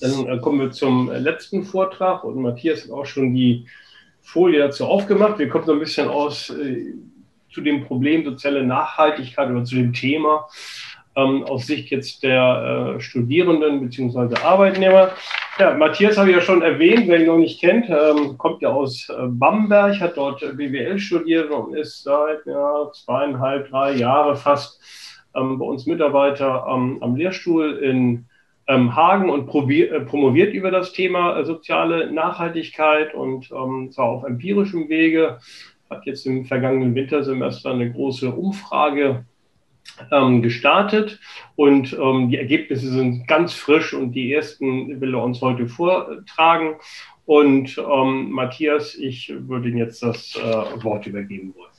Dann äh, kommen wir zum letzten Vortrag und Matthias hat auch schon die Folie dazu aufgemacht. Wir kommen so ein bisschen aus äh, zu dem Problem soziale Nachhaltigkeit oder zu dem Thema ähm, aus Sicht jetzt der äh, Studierenden bzw. Arbeitnehmer. Ja, Matthias habe ich ja schon erwähnt, wer ihn noch nicht kennt, ähm, kommt ja aus äh, Bamberg, hat dort BWL studiert und ist seit ja, zweieinhalb, drei Jahre fast ähm, bei uns Mitarbeiter am Lehrstuhl in ähm, Hagen und äh, promoviert über das Thema äh, soziale Nachhaltigkeit und ähm, zwar auf empirischem Wege. Hat jetzt im vergangenen Wintersemester eine große Umfrage ähm, gestartet und ähm, die Ergebnisse sind ganz frisch und die ersten will er uns heute vortragen. Und ähm, Matthias, ich würde Ihnen jetzt das äh, Wort übergeben wollen.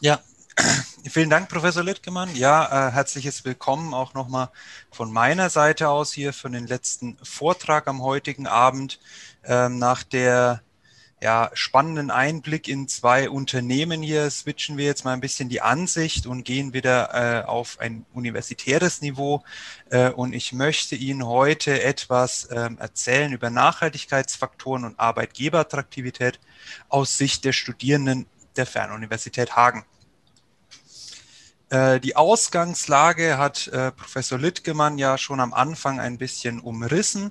Ja, Vielen Dank, Professor Littgemann. Ja, äh, herzliches Willkommen auch nochmal von meiner Seite aus hier für den letzten Vortrag am heutigen Abend. Ähm, nach der ja, spannenden Einblick in zwei Unternehmen hier switchen wir jetzt mal ein bisschen die Ansicht und gehen wieder äh, auf ein universitäres Niveau. Äh, und ich möchte Ihnen heute etwas ähm, erzählen über Nachhaltigkeitsfaktoren und Arbeitgeberattraktivität aus Sicht der Studierenden der Fernuniversität Hagen. Äh, die Ausgangslage hat äh, Professor Littgemann ja schon am Anfang ein bisschen umrissen.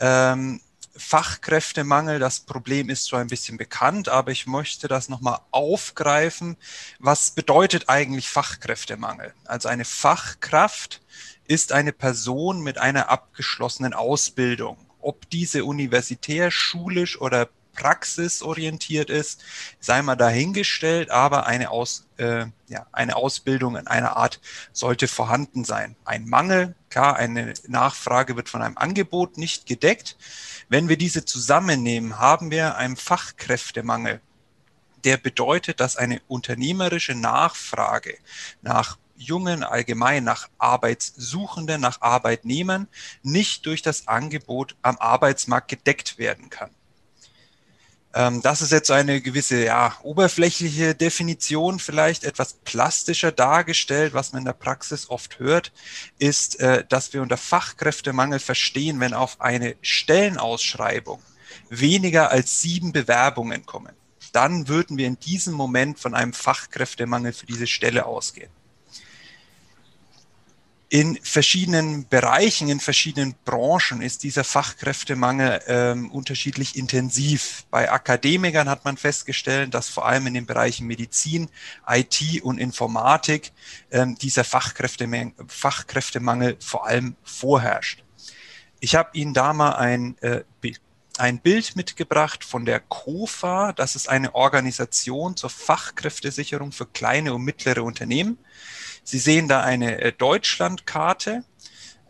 Ähm, Fachkräftemangel, das Problem ist so ein bisschen bekannt, aber ich möchte das nochmal aufgreifen. Was bedeutet eigentlich Fachkräftemangel? Also eine Fachkraft ist eine Person mit einer abgeschlossenen Ausbildung. Ob diese universitär, schulisch oder praxisorientiert ist, sei mal dahingestellt, aber eine, Aus, äh, ja, eine Ausbildung in einer Art sollte vorhanden sein. Ein Mangel, klar, eine Nachfrage wird von einem Angebot nicht gedeckt. Wenn wir diese zusammennehmen, haben wir einen Fachkräftemangel. Der bedeutet, dass eine unternehmerische Nachfrage nach Jungen allgemein nach Arbeitssuchenden, nach Arbeitnehmern nicht durch das Angebot am Arbeitsmarkt gedeckt werden kann. Ähm, das ist jetzt eine gewisse, ja, oberflächliche Definition, vielleicht etwas plastischer dargestellt, was man in der Praxis oft hört, ist, äh, dass wir unter Fachkräftemangel verstehen, wenn auf eine Stellenausschreibung weniger als sieben Bewerbungen kommen. Dann würden wir in diesem Moment von einem Fachkräftemangel für diese Stelle ausgehen in verschiedenen Bereichen, in verschiedenen Branchen ist dieser Fachkräftemangel ähm, unterschiedlich intensiv. Bei Akademikern hat man festgestellt, dass vor allem in den Bereichen Medizin, IT und Informatik ähm, dieser Fachkräftemangel, Fachkräftemangel vor allem vorherrscht. Ich habe Ihnen da mal ein, äh, ein Bild mitgebracht von der KOFA. Das ist eine Organisation zur Fachkräftesicherung für kleine und mittlere Unternehmen. Sie sehen da eine äh, Deutschlandkarte.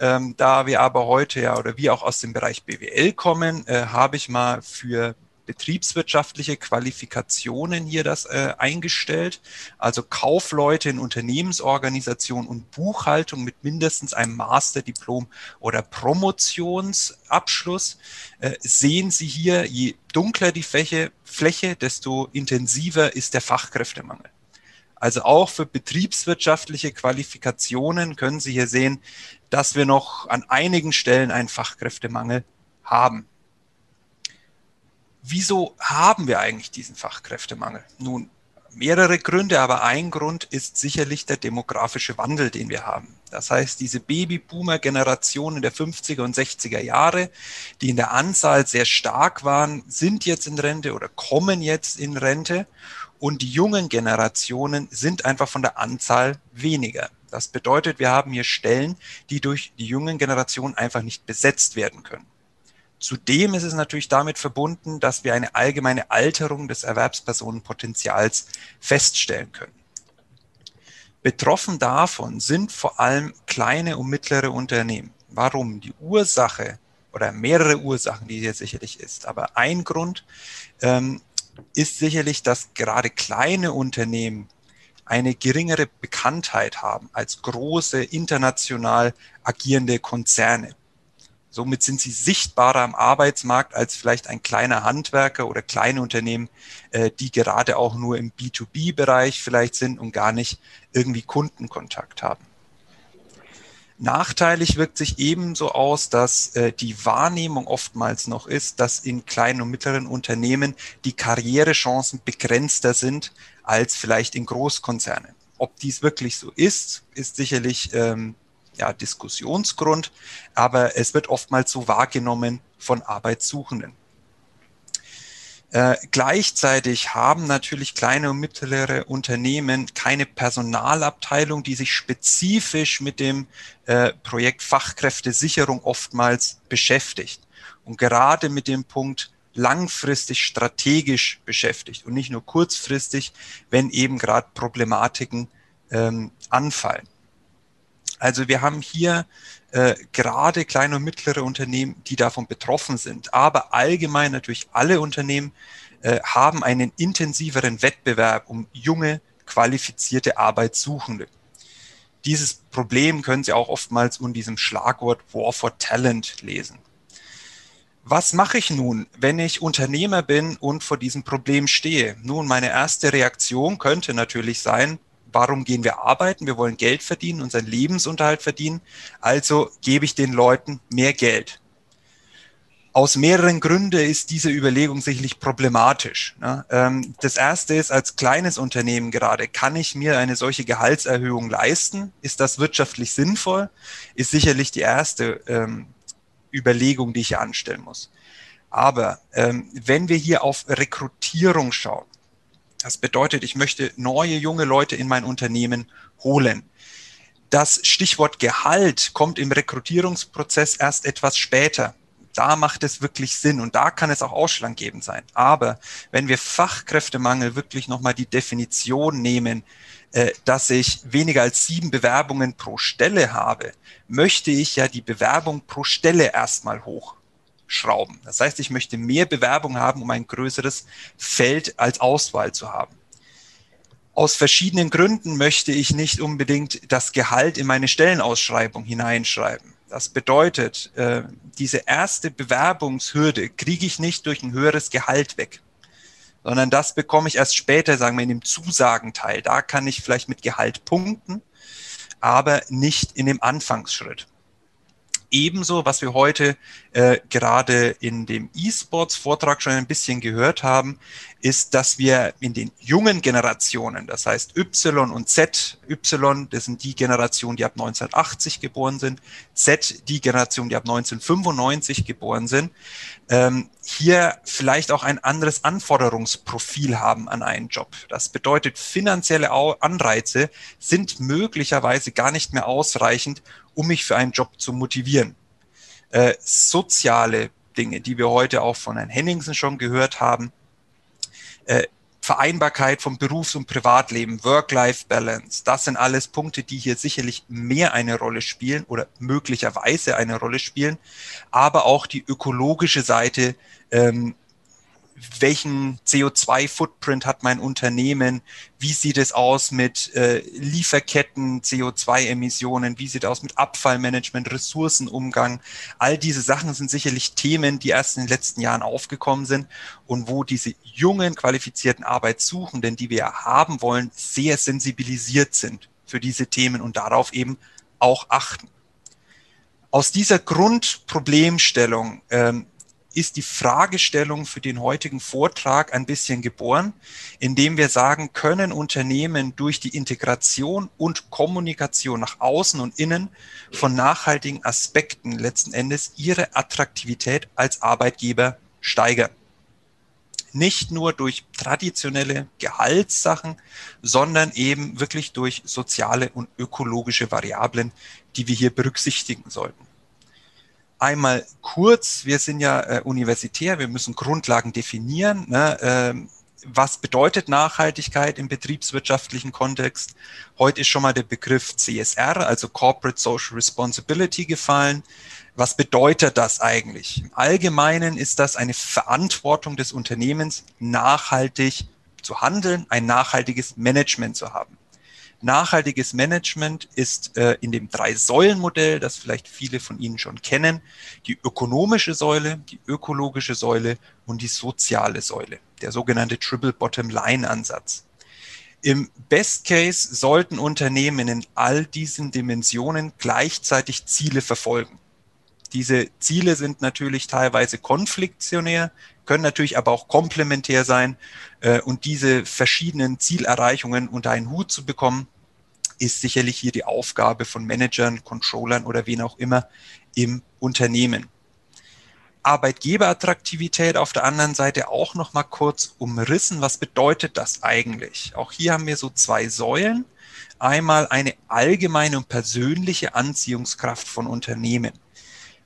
Ähm, da wir aber heute ja oder wir auch aus dem Bereich BWL kommen, äh, habe ich mal für betriebswirtschaftliche Qualifikationen hier das äh, eingestellt. Also Kaufleute in Unternehmensorganisation und Buchhaltung mit mindestens einem Masterdiplom oder Promotionsabschluss. Äh, sehen Sie hier, je dunkler die Fläche, Fläche, desto intensiver ist der Fachkräftemangel. Also auch für betriebswirtschaftliche Qualifikationen können Sie hier sehen, dass wir noch an einigen Stellen einen Fachkräftemangel haben. Wieso haben wir eigentlich diesen Fachkräftemangel? Nun, mehrere Gründe, aber ein Grund ist sicherlich der demografische Wandel, den wir haben. Das heißt, diese Babyboomer-Generationen der 50er und 60er Jahre, die in der Anzahl sehr stark waren, sind jetzt in Rente oder kommen jetzt in Rente. Und die jungen Generationen sind einfach von der Anzahl weniger. Das bedeutet, wir haben hier Stellen, die durch die jungen Generationen einfach nicht besetzt werden können. Zudem ist es natürlich damit verbunden, dass wir eine allgemeine Alterung des Erwerbspersonenpotenzials feststellen können. Betroffen davon sind vor allem kleine und mittlere Unternehmen. Warum? Die Ursache oder mehrere Ursachen, die hier sicherlich ist. Aber ein Grund ähm, ist sicherlich, dass gerade kleine Unternehmen eine geringere Bekanntheit haben als große international agierende Konzerne. Somit sind sie sichtbarer am Arbeitsmarkt als vielleicht ein kleiner Handwerker oder kleine Unternehmen, äh, die gerade auch nur im B2B-Bereich vielleicht sind und gar nicht irgendwie Kundenkontakt haben. Nachteilig wirkt sich ebenso aus, dass äh, die Wahrnehmung oftmals noch ist, dass in kleinen und mittleren Unternehmen die Karrierechancen begrenzter sind als vielleicht in Großkonzernen. Ob dies wirklich so ist, ist sicherlich ähm, ja, Diskussionsgrund, aber es wird oftmals so wahrgenommen von Arbeitssuchenden. Äh, gleichzeitig haben natürlich kleine und mittlere Unternehmen keine Personalabteilung, die sich spezifisch mit dem äh, Projekt Fachkräftesicherung oftmals beschäftigt. Und gerade mit dem Punkt langfristig strategisch beschäftigt und nicht nur kurzfristig, wenn eben gerade Problematiken ähm, anfallen. Also wir haben hier äh, gerade kleine und mittlere Unternehmen, die davon betroffen sind. Aber allgemein natürlich alle Unternehmen äh, haben einen intensiveren Wettbewerb um junge, qualifizierte Arbeitssuchende. Dieses Problem können Sie auch oftmals unter diesem Schlagwort War for Talent lesen. Was mache ich nun, wenn ich Unternehmer bin und vor diesem Problem stehe? Nun, meine erste Reaktion könnte natürlich sein, warum gehen wir arbeiten? Wir wollen Geld verdienen, unseren Lebensunterhalt verdienen. Also gebe ich den Leuten mehr Geld. Aus mehreren Gründen ist diese Überlegung sicherlich problematisch. Ne? Ähm, das erste ist, als kleines Unternehmen gerade, kann ich mir eine solche Gehaltserhöhung leisten? Ist das wirtschaftlich sinnvoll? Ist sicherlich die erste ähm, Überlegung, die ich hier anstellen muss. Aber ähm, wenn wir hier auf Rekrutierung schauen, das bedeutet, ich möchte neue junge Leute in mein Unternehmen holen. Das Stichwort Gehalt kommt im Rekrutierungsprozess erst etwas später. Da macht es wirklich Sinn und da kann es auch ausschlaggebend sein. Aber wenn wir Fachkräftemangel wirklich nochmal die Definition nehmen, äh, dass ich weniger als sieben Bewerbungen pro Stelle habe, möchte ich ja die Bewerbung pro Stelle erstmal hoch schrauben. Das heißt, ich möchte mehr Bewerbung haben, um ein größeres Feld als Auswahl zu haben. Aus verschiedenen Gründen möchte ich nicht unbedingt das Gehalt in meine Stellenausschreibung hineinschreiben. Das bedeutet, äh, diese erste Bewerbungshürde kriege ich nicht durch ein höheres Gehalt weg, sondern das bekomme ich erst später, sagen wir, in dem Zusagenteil. Da kann ich vielleicht mit Gehalt punkten, aber nicht in dem Anfangsschritt ebenso, was wir heute äh, gerade in dem E-Sports-Vortrag schon ein bisschen gehört haben, ist, dass wir in den jungen Generationen, das heißt Y und Z, Y, das sind die Generationen, die ab 1980 geboren sind, Z, die Generation, die ab 1995 geboren sind, ähm, hier vielleicht auch ein anderes Anforderungsprofil haben an einen Job. Das bedeutet, finanzielle Anreize sind möglicherweise gar nicht mehr ausreichend, um mich für einen Job zu motivieren. Äh, soziale Dinge, die wir heute auch von Herrn Henningsen schon gehört haben, äh, Vereinbarkeit von Berufs- und Privatleben, Work-Life-Balance, das sind alles Punkte, die hier sicherlich mehr eine Rolle spielen oder möglicherweise eine Rolle spielen, aber auch die ökologische Seite ähm, welchen CO2-Footprint hat mein Unternehmen, wie sieht es aus mit äh, Lieferketten, CO2-Emissionen, wie sieht es aus mit Abfallmanagement, Ressourcenumgang. All diese Sachen sind sicherlich Themen, die erst in den letzten Jahren aufgekommen sind und wo diese jungen, qualifizierten Arbeitssuchenden, die wir haben wollen, sehr sensibilisiert sind für diese Themen und darauf eben auch achten. Aus dieser Grundproblemstellung ähm, ist die Fragestellung für den heutigen Vortrag ein bisschen geboren, indem wir sagen, können Unternehmen durch die Integration und Kommunikation nach außen und innen von nachhaltigen Aspekten letzten Endes ihre Attraktivität als Arbeitgeber steigern. Nicht nur durch traditionelle Gehaltssachen, sondern eben wirklich durch soziale und ökologische Variablen, die wir hier berücksichtigen sollten einmal kurz, wir sind ja äh, universitär, wir müssen Grundlagen definieren. Ne? Ähm, was bedeutet Nachhaltigkeit im betriebswirtschaftlichen Kontext? Heute ist schon mal der Begriff CSR, also Corporate Social Responsibility gefallen. Was bedeutet das eigentlich? Im Allgemeinen ist das eine Verantwortung des Unternehmens, nachhaltig zu handeln, ein nachhaltiges Management zu haben. Nachhaltiges Management ist äh, in dem Drei-Säulen-Modell, das vielleicht viele von Ihnen schon kennen, die ökonomische Säule, die ökologische Säule und die soziale Säule, der sogenannte Triple Bottom Line Ansatz. Im Best Case sollten Unternehmen in all diesen Dimensionen gleichzeitig Ziele verfolgen. Diese Ziele sind natürlich teilweise konfliktionär, können natürlich aber auch komplementär sein. Äh, und diese verschiedenen Zielerreichungen unter einen Hut zu bekommen, ist sicherlich hier die Aufgabe von Managern, Controllern oder wen auch immer im Unternehmen. Arbeitgeberattraktivität auf der anderen Seite auch noch mal kurz umrissen. Was bedeutet das eigentlich? Auch hier haben wir so zwei Säulen. Einmal eine allgemeine und persönliche Anziehungskraft von Unternehmen.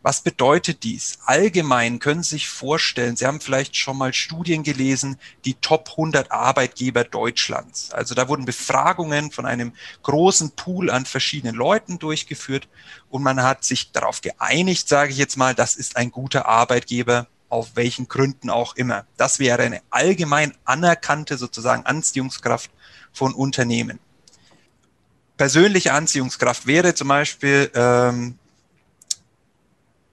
Was bedeutet dies? Allgemein können Sie sich vorstellen, Sie haben vielleicht schon mal Studien gelesen, die Top 100 Arbeitgeber Deutschlands. Also da wurden Befragungen von einem großen Pool an verschiedenen Leuten durchgeführt und man hat sich darauf geeinigt, sage ich jetzt mal, das ist ein guter Arbeitgeber, auf welchen Gründen auch immer. Das wäre eine allgemein anerkannte sozusagen Anziehungskraft von Unternehmen. Persönliche Anziehungskraft wäre zum Beispiel, ähm,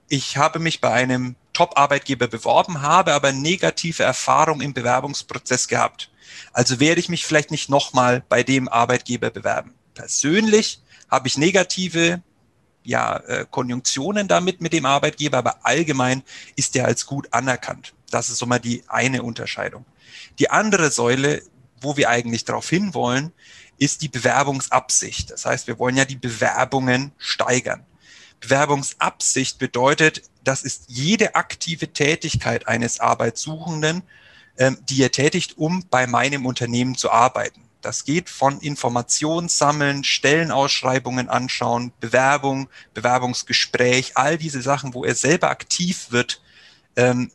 ich habe mich bei einem Top-Arbeitgeber beworben, habe aber negative Erfahrung im Bewerbungsprozess gehabt. Also werde ich mich vielleicht nicht nochmal bei dem Arbeitgeber bewerben. Persönlich habe ich negative ja, äh, Konjunktionen damit mit dem Arbeitgeber, aber allgemein ist der als gut anerkannt. Das ist so mal die eine Unterscheidung. Die andere Säule, wo wir eigentlich darauf hinwollen, ist die Bewerbungsabsicht. Das heißt, wir wollen ja die Bewerbungen steigern. Bewerbungsabsicht bedeutet, das ist jede aktive Tätigkeit eines Arbeitssuchenden, ähm, die er tätigt, um bei meinem Unternehmen zu arbeiten. Das geht von Informationen sammeln, Stellenausschreibungen anschauen, Bewerbung, Bewerbungsgespräch, all diese Sachen, wo er selber aktiv wird, ähm,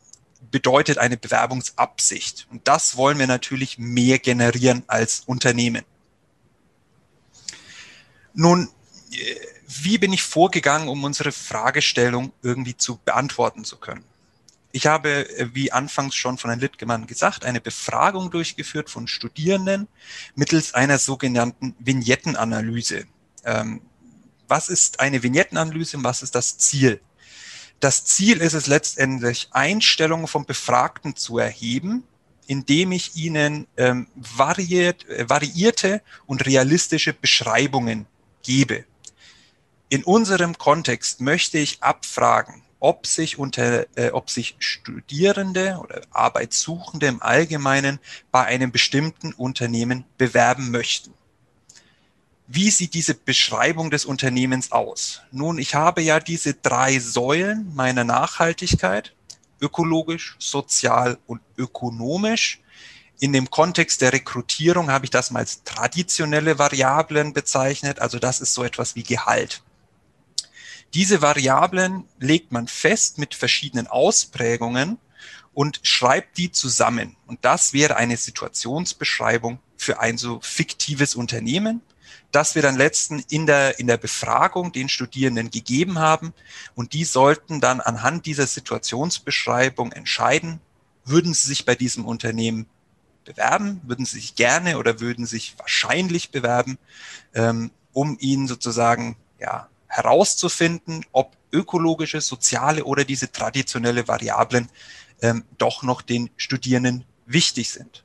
bedeutet eine Bewerbungsabsicht. Und das wollen wir natürlich mehr generieren als Unternehmen. Nun, äh, wie bin ich vorgegangen, um unsere Fragestellung irgendwie zu beantworten zu können? Ich habe, äh, wie anfangs schon von Herrn Littgemann gesagt, eine Befragung durchgeführt von Studierenden mittels einer sogenannten Vignettenanalyse. Ähm, was ist eine Vignettenanalyse und was ist das Ziel? Das Ziel ist es letztendlich, Einstellungen von Befragten zu erheben, indem ich ihnen ähm, variiert, äh, variierte und realistische Beschreibungen gebe. In unserem Kontext möchte ich abfragen, ob sich unter, äh, ob sich Studierende oder Arbeitssuchende im Allgemeinen bei einem bestimmten Unternehmen bewerben möchten. Wie sieht diese Beschreibung des Unternehmens aus? Nun, ich habe ja diese drei Säulen meiner Nachhaltigkeit, ökologisch, sozial und ökonomisch. In dem Kontext der Rekrutierung habe ich das mal als traditionelle Variablen bezeichnet. Also das ist so etwas wie Gehalt. Diese Variablen legt man fest mit verschiedenen Ausprägungen und schreibt die zusammen. Und das wäre eine Situationsbeschreibung für ein so fiktives Unternehmen, das wir dann letzten in der, in der Befragung den Studierenden gegeben haben. Und die sollten dann anhand dieser Situationsbeschreibung entscheiden, würden sie sich bei diesem Unternehmen bewerben, würden sie sich gerne oder würden sich wahrscheinlich bewerben, ähm, um ihnen sozusagen ja, herauszufinden, ob ökologische, soziale oder diese traditionelle Variablen ähm, doch noch den Studierenden wichtig sind.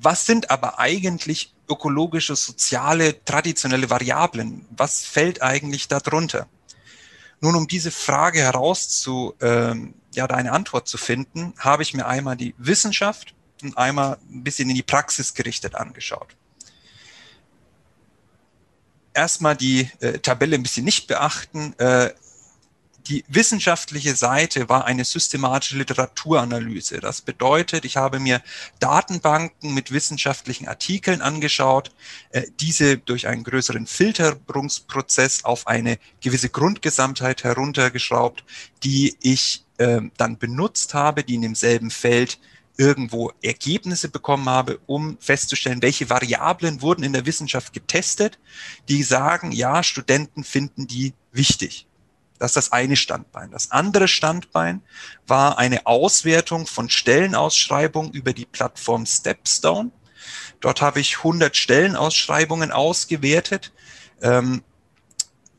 Was sind aber eigentlich ökologische, soziale, traditionelle Variablen? Was fällt eigentlich darunter? Nun, um diese Frage herauszu, ähm, ja, da eine Antwort zu finden, habe ich mir einmal die Wissenschaft und einmal ein bisschen in die Praxis gerichtet angeschaut erstmal die äh, Tabelle ein bisschen nicht beachten. Äh, die wissenschaftliche Seite war eine systematische Literaturanalyse. Das bedeutet, ich habe mir Datenbanken mit wissenschaftlichen Artikeln angeschaut, äh, diese durch einen größeren Filterungsprozess auf eine gewisse Grundgesamtheit heruntergeschraubt, die ich äh, dann benutzt habe, die in demselben Feld irgendwo Ergebnisse bekommen habe, um festzustellen, welche Variablen wurden in der Wissenschaft getestet, die sagen, ja, Studenten finden die wichtig. Das ist das eine Standbein. Das andere Standbein war eine Auswertung von Stellenausschreibungen über die Plattform Stepstone. Dort habe ich 100 Stellenausschreibungen ausgewertet, ähm,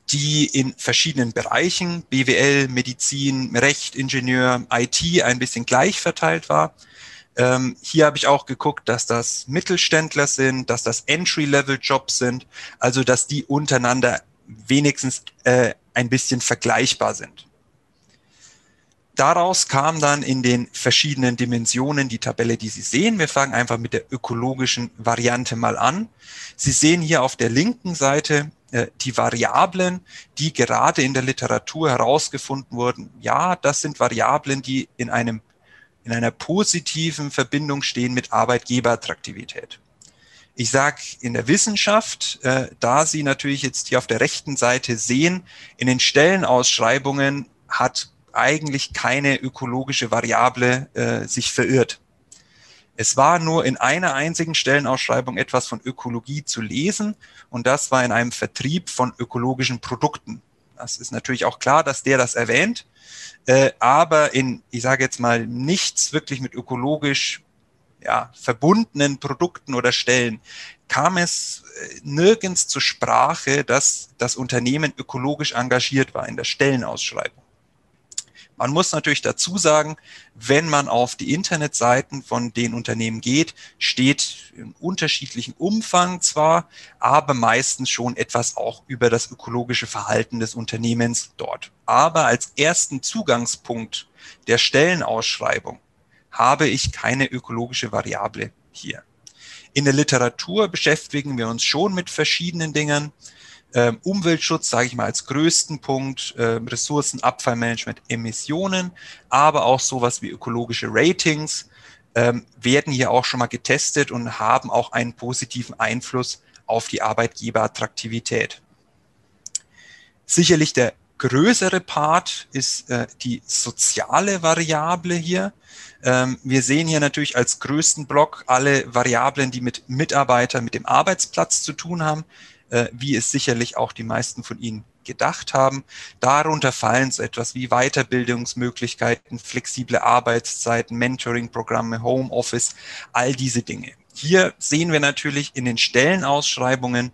die in verschiedenen Bereichen, BWL, Medizin, Recht, Ingenieur, IT, ein bisschen gleich verteilt war Ähm, hier habe ich auch geguckt, dass das Mittelständler sind, dass das Entry-Level-Jobs sind, also dass die untereinander wenigstens äh, ein bisschen vergleichbar sind. Daraus kam dann in den verschiedenen Dimensionen die Tabelle, die Sie sehen. Wir fangen einfach mit der ökologischen Variante mal an. Sie sehen hier auf der linken Seite äh, die Variablen, die gerade in der Literatur herausgefunden wurden. Ja, das sind Variablen, die in einem in einer positiven Verbindung stehen mit Arbeitgeberattraktivität. Ich sage in der Wissenschaft, äh, da Sie natürlich jetzt hier auf der rechten Seite sehen, in den Stellenausschreibungen hat eigentlich keine ökologische Variable äh, sich verirrt. Es war nur in einer einzigen Stellenausschreibung etwas von Ökologie zu lesen und das war in einem Vertrieb von ökologischen Produkten. Das ist natürlich auch klar, dass der das erwähnt, äh, aber in, ich sage jetzt mal, nichts wirklich mit ökologisch ja, verbundenen Produkten oder Stellen kam es äh, nirgends zur Sprache, dass das Unternehmen ökologisch engagiert war in der Stellenausschreibung. Man muss natürlich dazu sagen, wenn man auf die Internetseiten von den Unternehmen geht, steht in unterschiedlichen Umfang zwar, aber meistens schon etwas auch über das ökologische Verhalten des Unternehmens dort. Aber als ersten Zugangspunkt der Stellenausschreibung habe ich keine ökologische Variable hier. In der Literatur beschäftigen wir uns schon mit verschiedenen Dingen. Ähm, Umweltschutz, sage ich mal, als größten Punkt, äh, Ressourcen, Abfallmanagement, Emissionen, aber auch sowas wie ökologische Ratings ähm, werden hier auch schon mal getestet und haben auch einen positiven Einfluss auf die Arbeitgeberattraktivität. Sicherlich der größere Part ist äh, die soziale Variable hier. Ähm, wir sehen hier natürlich als größten Block alle Variablen, die mit Mitarbeiter, mit dem Arbeitsplatz zu tun haben, äh, wie es sicherlich auch die meisten von Ihnen gedacht haben. Darunter fallen so etwas wie Weiterbildungsmöglichkeiten, flexible Arbeitszeiten, Mentoring-Programme, Homeoffice, all diese Dinge. Hier sehen wir natürlich in den Stellenausschreibungen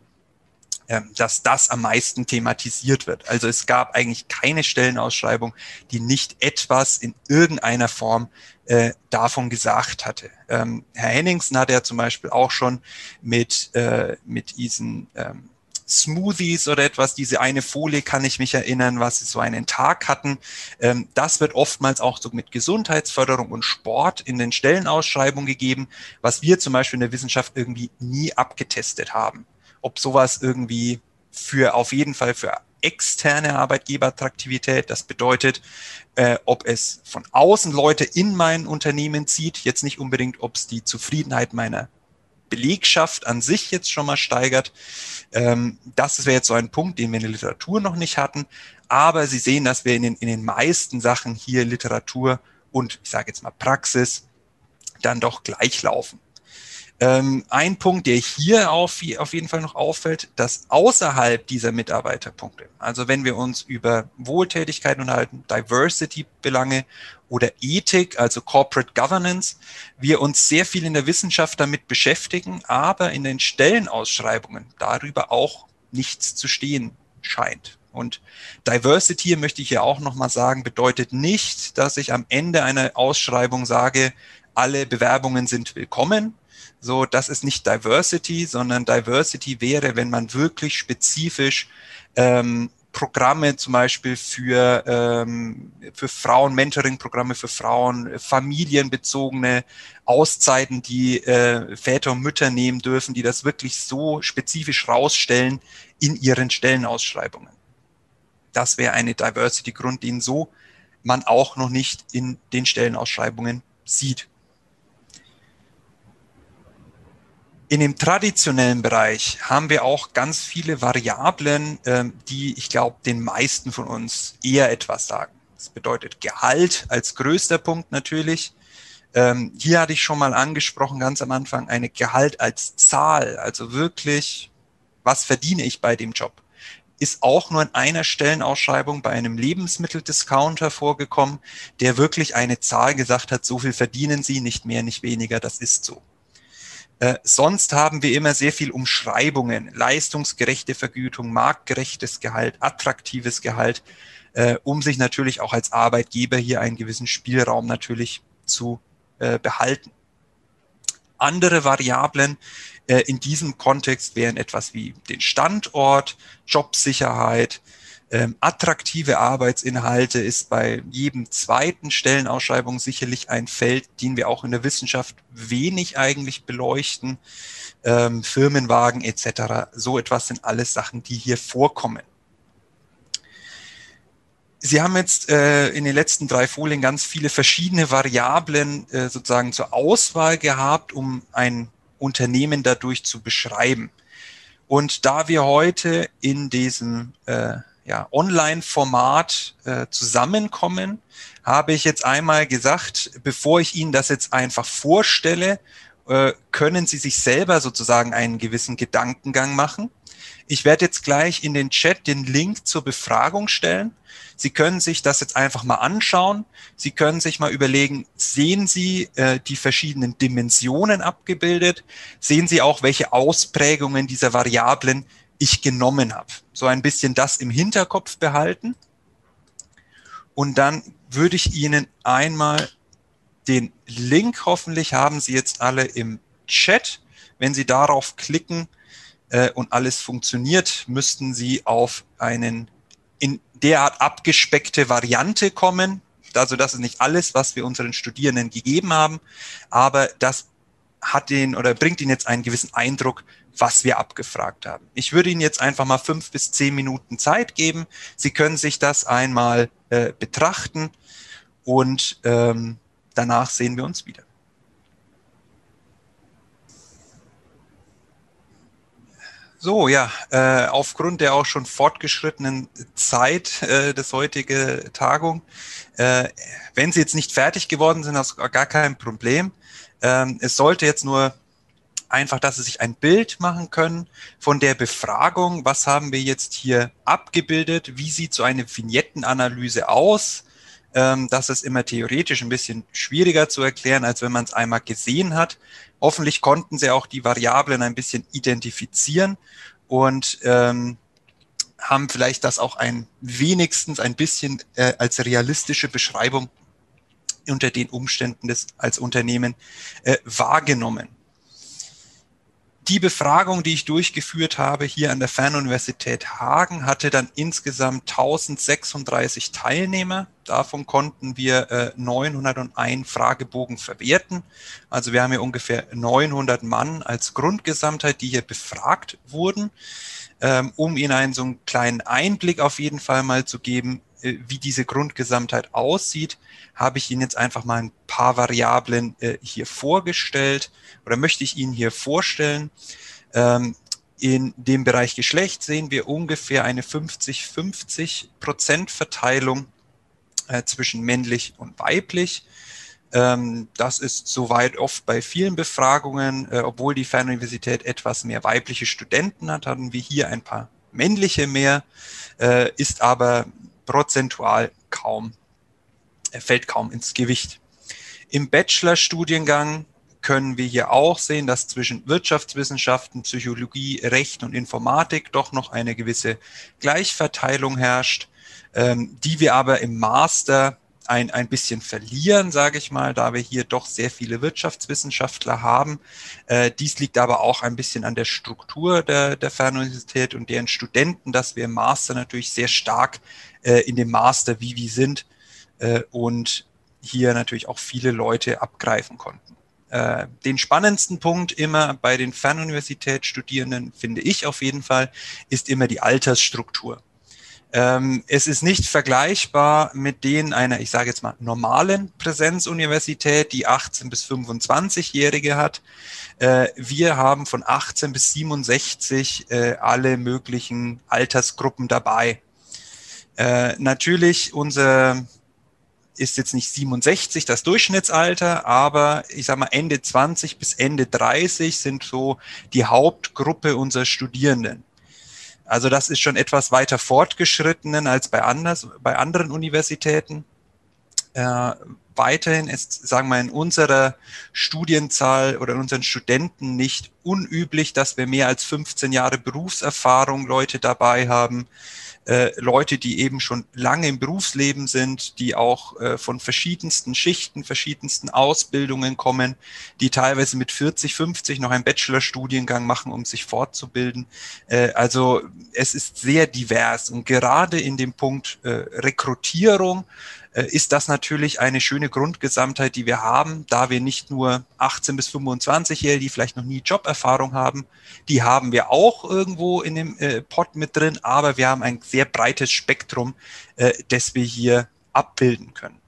dass das am meisten thematisiert wird. Also es gab eigentlich keine Stellenausschreibung, die nicht etwas in irgendeiner Form äh, davon gesagt hatte. Ähm, Herr Henningsen hat ja zum Beispiel auch schon mit, äh, mit diesen ähm, Smoothies oder etwas, diese eine Folie kann ich mich erinnern, was sie so einen Tag hatten. Ähm, das wird oftmals auch so mit Gesundheitsförderung und Sport in den Stellenausschreibungen gegeben, was wir zum Beispiel in der Wissenschaft irgendwie nie abgetestet haben ob sowas irgendwie für auf jeden Fall für externe Arbeitgeberattraktivität, das bedeutet, äh, ob es von außen Leute in mein Unternehmen zieht, jetzt nicht unbedingt, ob es die Zufriedenheit meiner Belegschaft an sich jetzt schon mal steigert. Ähm, das wäre jetzt so ein Punkt, den wir in der Literatur noch nicht hatten. Aber Sie sehen, dass wir in den, in den meisten Sachen hier Literatur und ich sage jetzt mal Praxis dann doch gleich laufen. Ähm, ein Punkt, der hier auf, auf jeden Fall noch auffällt, dass außerhalb dieser Mitarbeiterpunkte, also wenn wir uns über Wohltätigkeit unterhalten, Diversity-Belange oder Ethik, also Corporate Governance, wir uns sehr viel in der Wissenschaft damit beschäftigen, aber in den Stellenausschreibungen darüber auch nichts zu stehen scheint. Und Diversity, möchte ich hier auch nochmal sagen, bedeutet nicht, dass ich am Ende einer Ausschreibung sage, alle Bewerbungen sind willkommen, so, das ist nicht Diversity, sondern Diversity wäre, wenn man wirklich spezifisch ähm, Programme zum Beispiel für, ähm, für Frauen, Mentoring-Programme für Frauen, familienbezogene Auszeiten, die äh, Väter und Mütter nehmen dürfen, die das wirklich so spezifisch rausstellen in ihren Stellenausschreibungen. Das wäre eine Diversity-Grund, den so man auch noch nicht in den Stellenausschreibungen sieht. In dem traditionellen Bereich haben wir auch ganz viele Variablen, ähm, die ich glaube, den meisten von uns eher etwas sagen. Das bedeutet Gehalt als größter Punkt natürlich. Ähm, hier hatte ich schon mal angesprochen, ganz am Anfang, eine Gehalt als Zahl, also wirklich, was verdiene ich bei dem Job? Ist auch nur in einer Stellenausschreibung bei einem Lebensmitteldiscounter vorgekommen, der wirklich eine Zahl gesagt hat, so viel verdienen Sie, nicht mehr, nicht weniger, das ist so. Äh, sonst haben wir immer sehr viel Umschreibungen, leistungsgerechte Vergütung, marktgerechtes Gehalt, attraktives Gehalt, äh, um sich natürlich auch als Arbeitgeber hier einen gewissen Spielraum natürlich zu äh, behalten. Andere Variablen äh, in diesem Kontext wären etwas wie den Standort, Jobsicherheit, ähm, attraktive Arbeitsinhalte ist bei jedem zweiten Stellenausschreibung sicherlich ein Feld, den wir auch in der Wissenschaft wenig eigentlich beleuchten. Ähm, Firmenwagen etc. So etwas sind alles Sachen, die hier vorkommen. Sie haben jetzt äh, in den letzten drei Folien ganz viele verschiedene Variablen äh, sozusagen zur Auswahl gehabt, um ein Unternehmen dadurch zu beschreiben. Und da wir heute in diesem äh, ja, Online-Format äh, zusammenkommen, habe ich jetzt einmal gesagt, bevor ich Ihnen das jetzt einfach vorstelle, äh, können Sie sich selber sozusagen einen gewissen Gedankengang machen. Ich werde jetzt gleich in den Chat den Link zur Befragung stellen. Sie können sich das jetzt einfach mal anschauen. Sie können sich mal überlegen, sehen Sie äh, die verschiedenen Dimensionen abgebildet? Sehen Sie auch, welche Ausprägungen dieser Variablen ich genommen habe? So ein bisschen das im Hinterkopf behalten. Und dann würde ich Ihnen einmal den Link, hoffentlich haben Sie jetzt alle im Chat. Wenn Sie darauf klicken, äh, und alles funktioniert, müssten Sie auf einen in derart abgespeckte Variante kommen. Also das ist nicht alles, was wir unseren Studierenden gegeben haben, aber das hat den oder bringt Ihnen jetzt einen gewissen Eindruck, was wir abgefragt haben. Ich würde Ihnen jetzt einfach mal fünf bis zehn Minuten Zeit geben. Sie können sich das einmal äh, betrachten und ähm, danach sehen wir uns wieder. So, ja, äh, aufgrund der auch schon fortgeschrittenen Zeit äh, des heutigen Tagung, äh, wenn Sie jetzt nicht fertig geworden sind, das ist gar kein Problem. Ähm, es sollte jetzt nur einfach, dass Sie sich ein Bild machen können von der Befragung. Was haben wir jetzt hier abgebildet? Wie sieht so eine Vignettenanalyse aus? Ähm, das ist immer theoretisch ein bisschen schwieriger zu erklären, als wenn man es einmal gesehen hat. Hoffentlich konnten sie auch die Variablen ein bisschen identifizieren und ähm, haben vielleicht das auch ein wenigstens ein bisschen äh, als realistische Beschreibung unter den Umständen des als Unternehmen äh, wahrgenommen. Die Befragung, die ich durchgeführt habe hier an der Fernuniversität Hagen, hatte dann insgesamt 1036 Teilnehmer. Davon konnten wir äh, 901 Fragebogen verwerten. Also wir haben hier ungefähr 900 Mann als Grundgesamtheit, die hier befragt wurden. Ähm, um Ihnen einen so einen kleinen Einblick auf jeden Fall mal zu geben, wie diese Grundgesamtheit aussieht, habe ich Ihnen jetzt einfach mal ein paar Variablen äh, hier vorgestellt oder möchte ich Ihnen hier vorstellen. Ähm, in dem Bereich Geschlecht sehen wir ungefähr eine 50-50 Prozent Verteilung äh, zwischen männlich und weiblich. Ähm, das ist soweit oft bei vielen Befragungen, äh, obwohl die Fernuniversität etwas mehr weibliche Studenten hat, hatten wir hier ein paar männliche mehr, äh, ist aber prozentual kaum, er fällt kaum ins Gewicht. Im Bachelorstudiengang können wir hier auch sehen, dass zwischen Wirtschaftswissenschaften, Psychologie, Recht und Informatik doch noch eine gewisse Gleichverteilung herrscht, ähm, die wir aber im Master ein, ein bisschen verlieren, sage ich mal, da wir hier doch sehr viele Wirtschaftswissenschaftler haben. Äh, dies liegt aber auch ein bisschen an der Struktur der, der Fernuniversität und deren Studenten, dass wir im Master natürlich sehr stark äh, in dem Master wie wir sind äh, und hier natürlich auch viele Leute abgreifen konnten. Äh, den spannendsten Punkt immer bei den Fernuniversitätsstudierenden, finde ich auf jeden Fall, ist immer die Altersstruktur. Ähm, es ist nicht vergleichbar mit denen einer, ich sage jetzt mal, normalen Präsenzuniversität, die 18 bis 25-Jährige hat. Äh, wir haben von 18 bis 67 äh, alle möglichen Altersgruppen dabei. Äh, natürlich, unser ist jetzt nicht 67 das Durchschnittsalter, aber ich sage mal Ende 20 bis Ende 30 sind so die Hauptgruppe unserer Studierenden. Also das ist schon etwas weiter fortgeschrittenen als bei, anders, bei anderen Universitäten. Äh, weiterhin ist, sagen wir, in unserer Studienzahl oder in unseren Studenten nicht unüblich, dass wir mehr als 15 Jahre Berufserfahrung Leute dabei haben. Äh, Leute, die eben schon lange im Berufsleben sind, die auch äh, von verschiedensten Schichten, verschiedensten Ausbildungen kommen, die teilweise mit 40, 50 noch einen Bachelorstudiengang machen, um sich fortzubilden. Äh, also es ist sehr divers und gerade in dem Punkt äh, Rekrutierung ist das natürlich eine schöne Grundgesamtheit, die wir haben, da wir nicht nur 18 bis 25-Jährige, die vielleicht noch nie Joberfahrung haben, die haben wir auch irgendwo in dem äh, Pot mit drin, aber wir haben ein sehr breites Spektrum, äh, das wir hier abbilden können.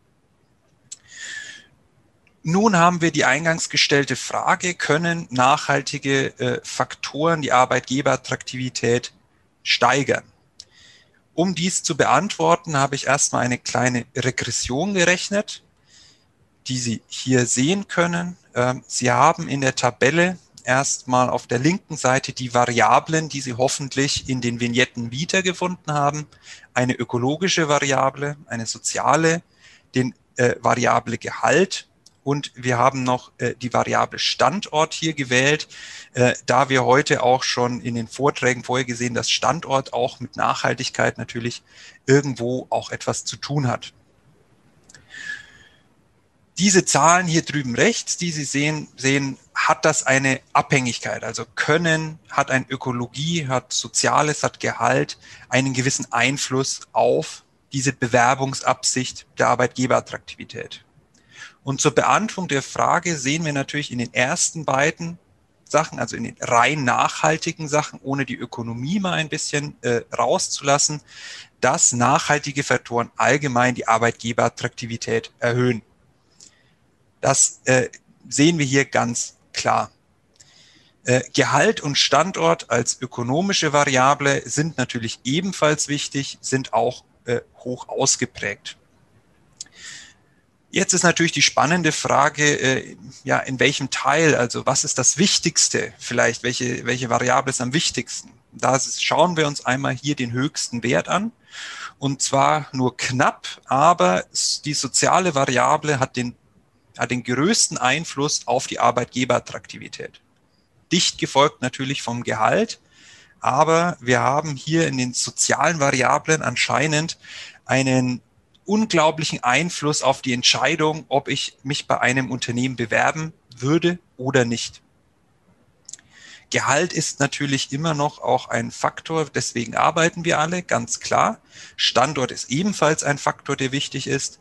Nun haben wir die eingangs gestellte Frage, können nachhaltige äh, Faktoren die Arbeitgeberattraktivität steigern? Um dies zu beantworten, habe ich erstmal eine kleine Regression gerechnet, die Sie hier sehen können. Ähm, Sie haben in der Tabelle erstmal auf der linken Seite die Variablen, die Sie hoffentlich in den Vignetten wiedergefunden haben. Eine ökologische Variable, eine soziale, den äh, Variable Gehalt und wir haben noch äh, die Variable Standort hier gewählt, äh, da wir heute auch schon in den Vorträgen vorher gesehen, dass Standort auch mit Nachhaltigkeit natürlich irgendwo auch etwas zu tun hat. Diese Zahlen hier drüben rechts, die Sie sehen, sehen, hat das eine Abhängigkeit. Also Können hat ein Ökologie, hat Soziales, hat Gehalt, einen gewissen Einfluss auf diese Bewerbungsabsicht der Arbeitgeberattraktivität. Und zur Beantwortung der Frage sehen wir natürlich in den ersten beiden Sachen, also in den rein nachhaltigen Sachen, ohne die Ökonomie mal ein bisschen äh, rauszulassen, dass nachhaltige Faktoren allgemein die Arbeitgeberattraktivität erhöhen. Das äh, sehen wir hier ganz klar. Äh, Gehalt und Standort als ökonomische Variable sind natürlich ebenfalls wichtig, sind auch äh, hoch ausgeprägt. Jetzt ist natürlich die spannende Frage, äh, ja, in welchem Teil, also was ist das Wichtigste vielleicht, welche, welche Variable ist am wichtigsten? Da schauen wir uns einmal hier den höchsten Wert an. Und zwar nur knapp, aber die soziale Variable hat den, hat den größten Einfluss auf die Arbeitgeberattraktivität. Dicht gefolgt natürlich vom Gehalt, aber wir haben hier in den sozialen Variablen anscheinend einen unglaublichen Einfluss auf die Entscheidung, ob ich mich bei einem Unternehmen bewerben würde oder nicht. Gehalt ist natürlich immer noch auch ein Faktor, deswegen arbeiten wir alle, ganz klar. Standort ist ebenfalls ein Faktor, der wichtig ist.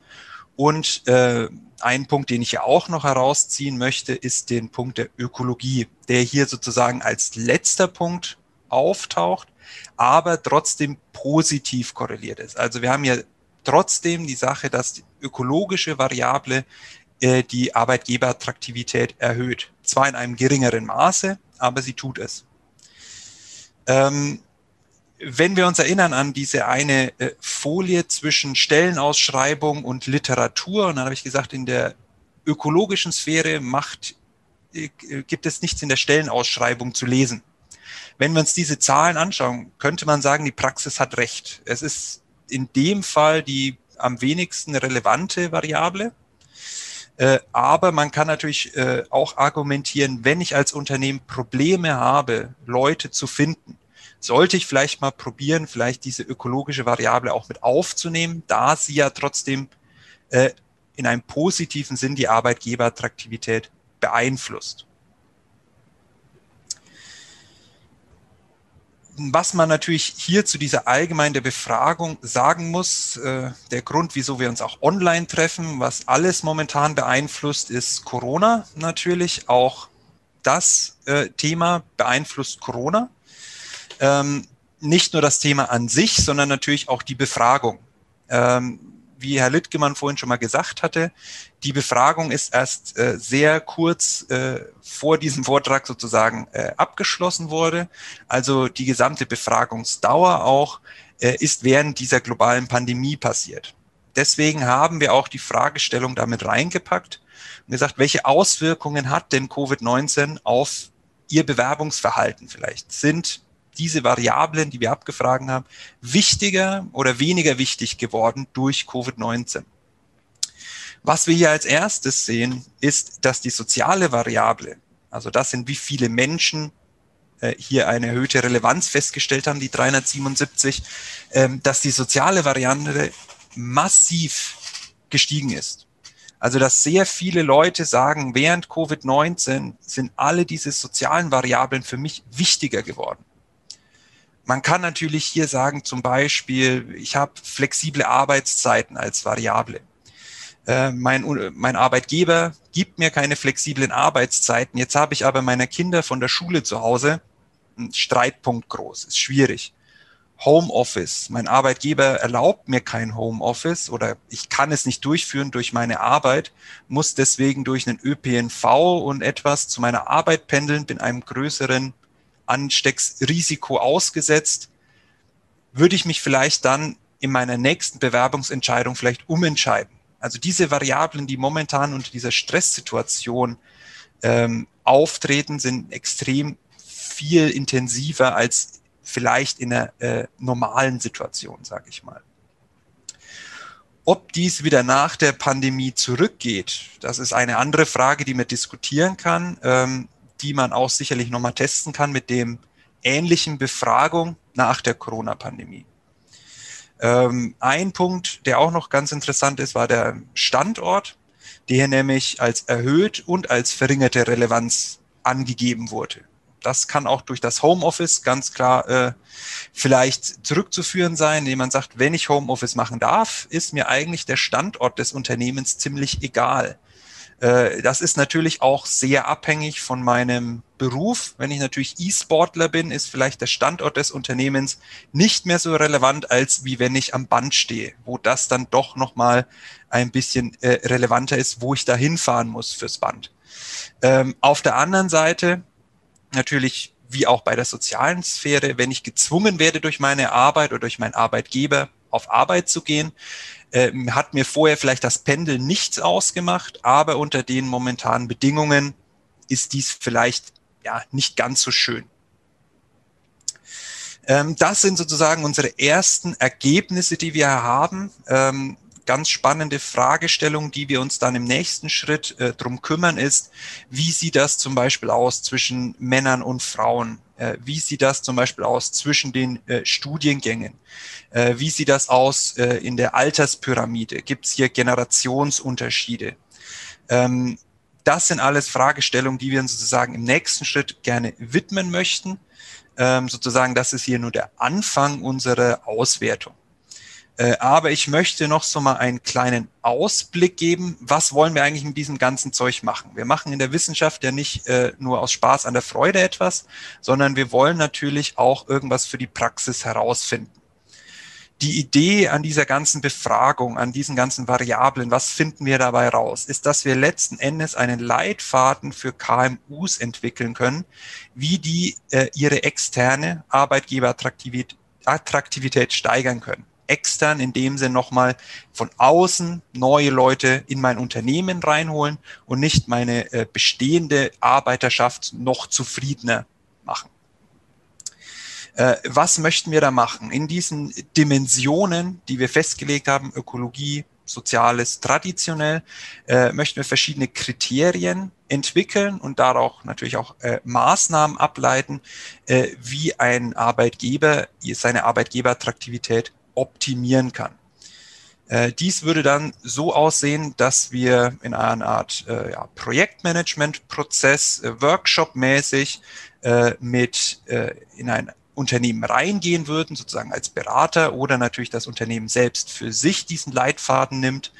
Und äh, ein Punkt, den ich ja auch noch herausziehen möchte, ist den Punkt der Ökologie, der hier sozusagen als letzter Punkt auftaucht, aber trotzdem positiv korreliert ist. Also wir haben ja trotzdem die Sache, dass die ökologische Variable äh, die Arbeitgeberattraktivität erhöht. Zwar in einem geringeren Maße, aber sie tut es. Ähm, wenn wir uns erinnern an diese eine äh, Folie zwischen Stellenausschreibung und Literatur, und dann habe ich gesagt, in der ökologischen Sphäre macht, äh, gibt es nichts in der Stellenausschreibung zu lesen. Wenn wir uns diese Zahlen anschauen, könnte man sagen, die Praxis hat recht. Es ist in dem Fall die am wenigsten relevante Variable. Äh, aber man kann natürlich äh, auch argumentieren, wenn ich als Unternehmen Probleme habe, Leute zu finden, sollte ich vielleicht mal probieren, vielleicht diese ökologische Variable auch mit aufzunehmen, da sie ja trotzdem äh, in einem positiven Sinn die Arbeitgeberattraktivität beeinflusst. Was man natürlich hier zu dieser allgemeinen Befragung sagen muss, äh, der Grund, wieso wir uns auch online treffen, was alles momentan beeinflusst, ist Corona natürlich. Auch das äh, Thema beeinflusst Corona. Ähm, nicht nur das Thema an sich, sondern natürlich auch die Befragung. Ähm, wie Herr Littgemann vorhin schon mal gesagt hatte, die Befragung ist erst äh, sehr kurz äh, vor diesem Vortrag sozusagen äh, abgeschlossen wurde. Also die gesamte Befragungsdauer auch äh, ist während dieser globalen Pandemie passiert. Deswegen haben wir auch die Fragestellung damit reingepackt und gesagt, welche Auswirkungen hat denn Covid-19 auf Ihr Bewerbungsverhalten vielleicht? Sind diese Variablen, die wir abgefragt haben, wichtiger oder weniger wichtig geworden durch Covid-19. Was wir hier als erstes sehen, ist, dass die soziale Variable, also das sind wie viele Menschen äh, hier eine erhöhte Relevanz festgestellt haben, die 377, ähm, dass die soziale Variante massiv gestiegen ist. Also, dass sehr viele Leute sagen, während Covid-19 sind alle diese sozialen Variablen für mich wichtiger geworden. Man kann natürlich hier sagen, zum Beispiel, ich habe flexible Arbeitszeiten als Variable. Äh, mein, mein Arbeitgeber gibt mir keine flexiblen Arbeitszeiten. Jetzt habe ich aber meine Kinder von der Schule zu Hause. Ein Streitpunkt groß, ist schwierig. Homeoffice. Mein Arbeitgeber erlaubt mir kein Homeoffice oder ich kann es nicht durchführen durch meine Arbeit, muss deswegen durch einen ÖPNV und etwas zu meiner Arbeit pendeln, bin einem größeren Anstecksrisiko ausgesetzt. Würde ich mich vielleicht dann in meiner nächsten Bewerbungsentscheidung vielleicht umentscheiden? Also diese Variablen, die momentan unter dieser Stresssituation ähm, auftreten, sind extrem viel intensiver als vielleicht in einer äh, normalen Situation, sage ich mal. Ob dies wieder nach der Pandemie zurückgeht, das ist eine andere Frage, die man diskutieren kann, ähm, die man auch sicherlich nochmal testen kann mit dem ähnlichen Befragung nach der Corona-Pandemie. Ähm, ein Punkt, der auch noch ganz interessant ist, war der Standort, der nämlich als erhöht und als verringerte Relevanz angegeben wurde das kann auch durch das Homeoffice ganz klar äh, vielleicht zurückzuführen sein, indem man sagt, wenn ich Homeoffice machen darf, ist mir eigentlich der Standort des Unternehmens ziemlich egal. Äh, das ist natürlich auch sehr abhängig von meinem Beruf. Wenn ich natürlich E-Sportler bin, ist vielleicht der Standort des Unternehmens nicht mehr so relevant, als wie wenn ich am Band stehe, wo das dann doch nochmal ein bisschen äh, relevanter ist, wo ich da hinfahren muss fürs Band. Ähm, auf der anderen Seite natürlich wie auch bei der sozialen Sphäre, wenn ich gezwungen werde durch meine Arbeit oder durch meinen Arbeitgeber auf Arbeit zu gehen, äh, hat mir vorher vielleicht das Pendel nichts ausgemacht, aber unter den momentanen Bedingungen ist dies vielleicht ja nicht ganz so schön. Ähm, das sind sozusagen unsere ersten Ergebnisse, die wir haben. Ähm, ganz spannende Fragestellung, die wir uns dann im nächsten Schritt äh, drum kümmern, ist, wie sieht das zum Beispiel aus zwischen Männern und Frauen? Äh, wie sieht das zum Beispiel aus zwischen den äh, Studiengängen? Äh, wie sieht das aus äh, in der Alterspyramide? Gibt es hier Generationsunterschiede? Ähm, das sind alles Fragestellungen, die wir uns sozusagen im nächsten Schritt gerne widmen möchten. Ähm, sozusagen, das ist hier nur der Anfang unserer Auswertung. Äh, aber ich möchte noch so mal einen kleinen Ausblick geben. Was wollen wir eigentlich mit diesem ganzen Zeug machen? Wir machen in der Wissenschaft ja nicht äh, nur aus Spaß an der Freude etwas, sondern wir wollen natürlich auch irgendwas für die Praxis herausfinden. Die Idee an dieser ganzen Befragung, an diesen ganzen Variablen, was finden wir dabei raus, ist, dass wir letzten Endes einen Leitfaden für KMUs entwickeln können, wie die äh, ihre externe Arbeitgeberattraktivität Attraktivität steigern können extern in dem Sinn nochmal von außen neue Leute in mein Unternehmen reinholen und nicht meine äh, bestehende Arbeiterschaft noch zufriedener machen. Äh, was möchten wir da machen? In diesen Dimensionen, die wir festgelegt haben, Ökologie, Soziales, traditionell, äh, möchten wir verschiedene Kriterien entwickeln und darauf natürlich auch äh, Maßnahmen ableiten, äh, wie ein Arbeitgeber seine Arbeitgeberattraktivität optimieren kann. Äh, dies würde dann so aussehen, dass wir in einer Art äh, ja, Projektmanagement-Prozess, äh, Workshop-mäßig äh, mit äh, in ein Unternehmen reingehen würden, sozusagen als Berater oder natürlich das Unternehmen selbst für sich diesen Leitfaden nimmt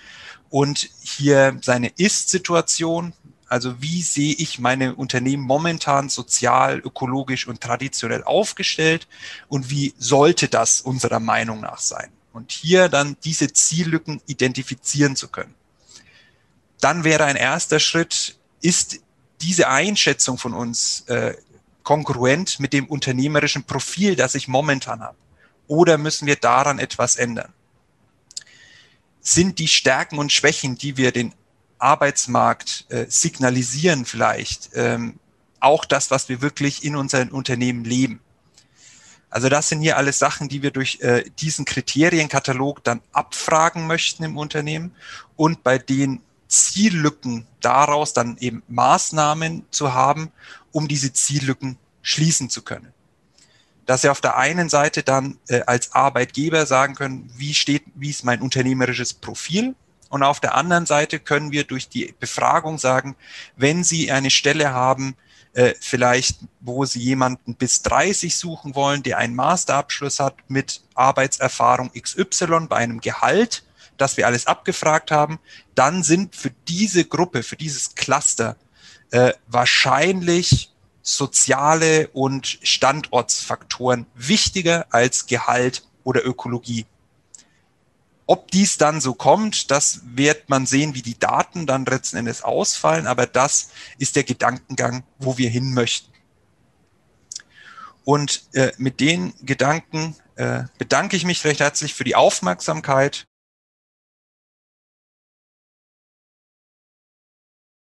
und hier seine Ist-Situation, also wie sehe ich meine Unternehmen momentan sozial, ökologisch und traditionell aufgestellt und wie sollte das unserer Meinung nach sein? Und hier dann diese Ziellücken identifizieren zu können. Dann wäre ein erster Schritt, ist diese Einschätzung von uns äh, kongruent mit dem unternehmerischen Profil, das ich momentan habe? Oder müssen wir daran etwas ändern? Sind die Stärken und Schwächen, die wir den Arbeitsmarkt äh, signalisieren vielleicht ähm, auch das, was wir wirklich in unseren Unternehmen leben. Also das sind hier alles Sachen, die wir durch äh, diesen Kriterienkatalog dann abfragen möchten im Unternehmen und bei den Ziellücken daraus dann eben Maßnahmen zu haben, um diese Ziellücken schließen zu können. Dass Sie auf der einen Seite dann äh, als Arbeitgeber sagen können, wie steht, wie ist mein unternehmerisches Profil? Und auf der anderen Seite können wir durch die Befragung sagen, wenn Sie eine Stelle haben, äh, vielleicht, wo Sie jemanden bis 30 suchen wollen, der einen Masterabschluss hat mit Arbeitserfahrung XY bei einem Gehalt, das wir alles abgefragt haben, dann sind für diese Gruppe, für dieses Cluster äh, wahrscheinlich soziale und Standortsfaktoren wichtiger als Gehalt oder Ökologie. Ob dies dann so kommt, das wird man sehen, wie die Daten dann letzten Endes ausfallen, aber das ist der Gedankengang, wo wir hin möchten. Und äh, mit den Gedanken äh, bedanke ich mich recht herzlich für die Aufmerksamkeit